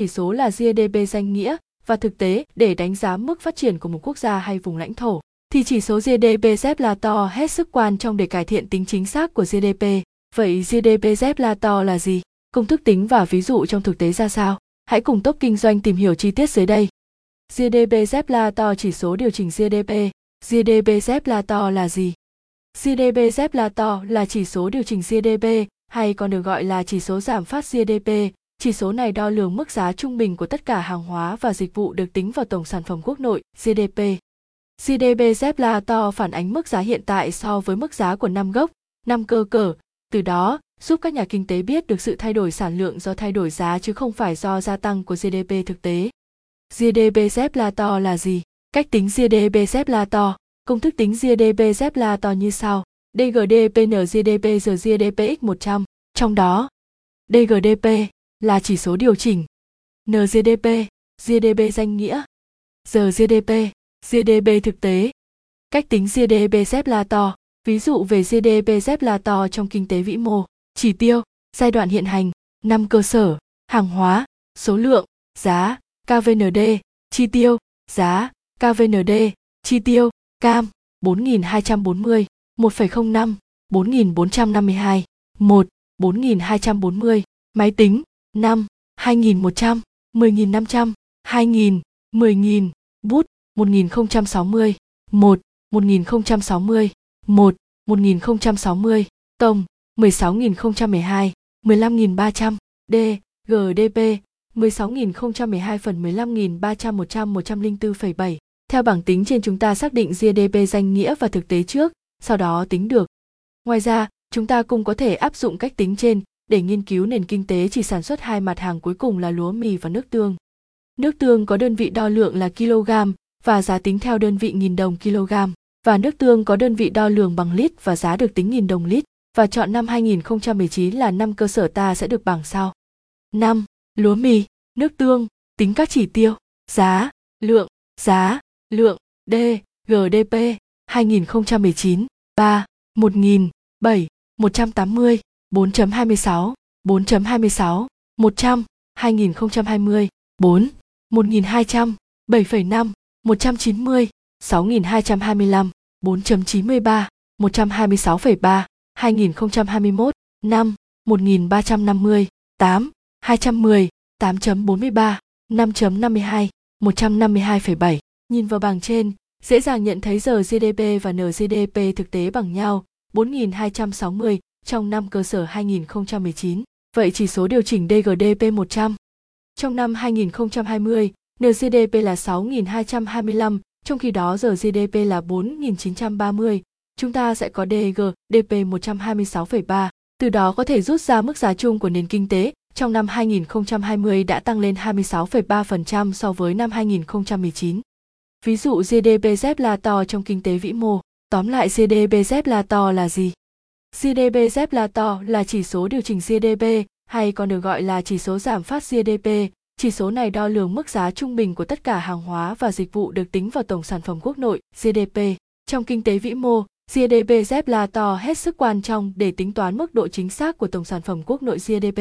chỉ số là GDP danh nghĩa và thực tế để đánh giá mức phát triển của một quốc gia hay vùng lãnh thổ thì chỉ số GDP Z là to hết sức quan trọng để cải thiện tính chính xác của GDP. Vậy GDP Z là to là gì? Công thức tính và ví dụ trong thực tế ra sao? Hãy cùng top kinh doanh tìm hiểu chi tiết dưới đây. GDP Z là to chỉ số điều chỉnh GDP. GDP Z là to là gì? GDP Z là to là chỉ số điều chỉnh GDP hay còn được gọi là chỉ số giảm phát GDP. Chỉ số này đo lường mức giá trung bình của tất cả hàng hóa và dịch vụ được tính vào tổng sản phẩm quốc nội GDP. GDP Z to phản ánh mức giá hiện tại so với mức giá của năm gốc, năm cơ cở, từ đó giúp các nhà kinh tế biết được sự thay đổi sản lượng do thay đổi giá chứ không phải do gia tăng của GDP thực tế. GDP Z là to là gì? Cách tính GDP Z to, công thức tính GDP Z to như sau. DGDPN GDP giờ GDP x 100, trong đó DGDP là chỉ số điều chỉnh, NGDP, GDP danh nghĩa, giờ GDP, GDP thực tế. Cách tính GDP Z là to, ví dụ về GDP Z là to trong kinh tế vĩ mô, chỉ tiêu, giai đoạn hiện hành, năm cơ sở, hàng hóa, số lượng, giá, KVND, chi tiêu, giá, KVND, chi tiêu, cam, 4240, 1,05, 4452, 1, 4240, máy tính, 5, 2100, 10500, 2000, 10000, bút, 1060, 1, 1060, 1, 1060, tổng, 16012, 15300, D, GDP, 16012 phần 15300 100 104,7. Theo bảng tính trên chúng ta xác định GDP danh nghĩa và thực tế trước, sau đó tính được. Ngoài ra, chúng ta cũng có thể áp dụng cách tính trên để nghiên cứu nền kinh tế chỉ sản xuất hai mặt hàng cuối cùng là lúa mì và nước tương. Nước tương có đơn vị đo lượng là kg và giá tính theo đơn vị nghìn đồng kg và nước tương có đơn vị đo lường bằng lít và giá được tính nghìn đồng lít và chọn năm 2019 là năm cơ sở ta sẽ được bảng sau. 5. Lúa mì, nước tương, tính các chỉ tiêu, giá, lượng, giá, lượng, D, GDP, 2019, 3, 1000, 7, 180, 4.26, 4.26, 100, 2020, 4, 1200, 7,5, 190, 6225, 4.93, 126,3, 2021, 5, 1350, 8, 210, 8.43, 5.52, 152,7. Nhìn vào bảng trên, dễ dàng nhận thấy giờ GDP và NGDP thực tế bằng nhau, 4.260 trong năm cơ sở 2019. Vậy chỉ số điều chỉnh DGDP 100. Trong năm 2020, NGDP là 6.225, trong khi đó giờ GDP là 4.930, chúng ta sẽ có DGDP 126,3. Từ đó có thể rút ra mức giá chung của nền kinh tế trong năm 2020 đã tăng lên 26,3% so với năm 2019. Ví dụ GDP là to trong kinh tế vĩ mô. Tóm lại GDP là to là gì? GDP là to là chỉ số điều chỉnh GDP hay còn được gọi là chỉ số giảm phát GDP. Chỉ số này đo lường mức giá trung bình của tất cả hàng hóa và dịch vụ được tính vào tổng sản phẩm quốc nội GDP. Trong kinh tế vĩ mô, GDP là to hết sức quan trọng để tính toán mức độ chính xác của tổng sản phẩm quốc nội GDP.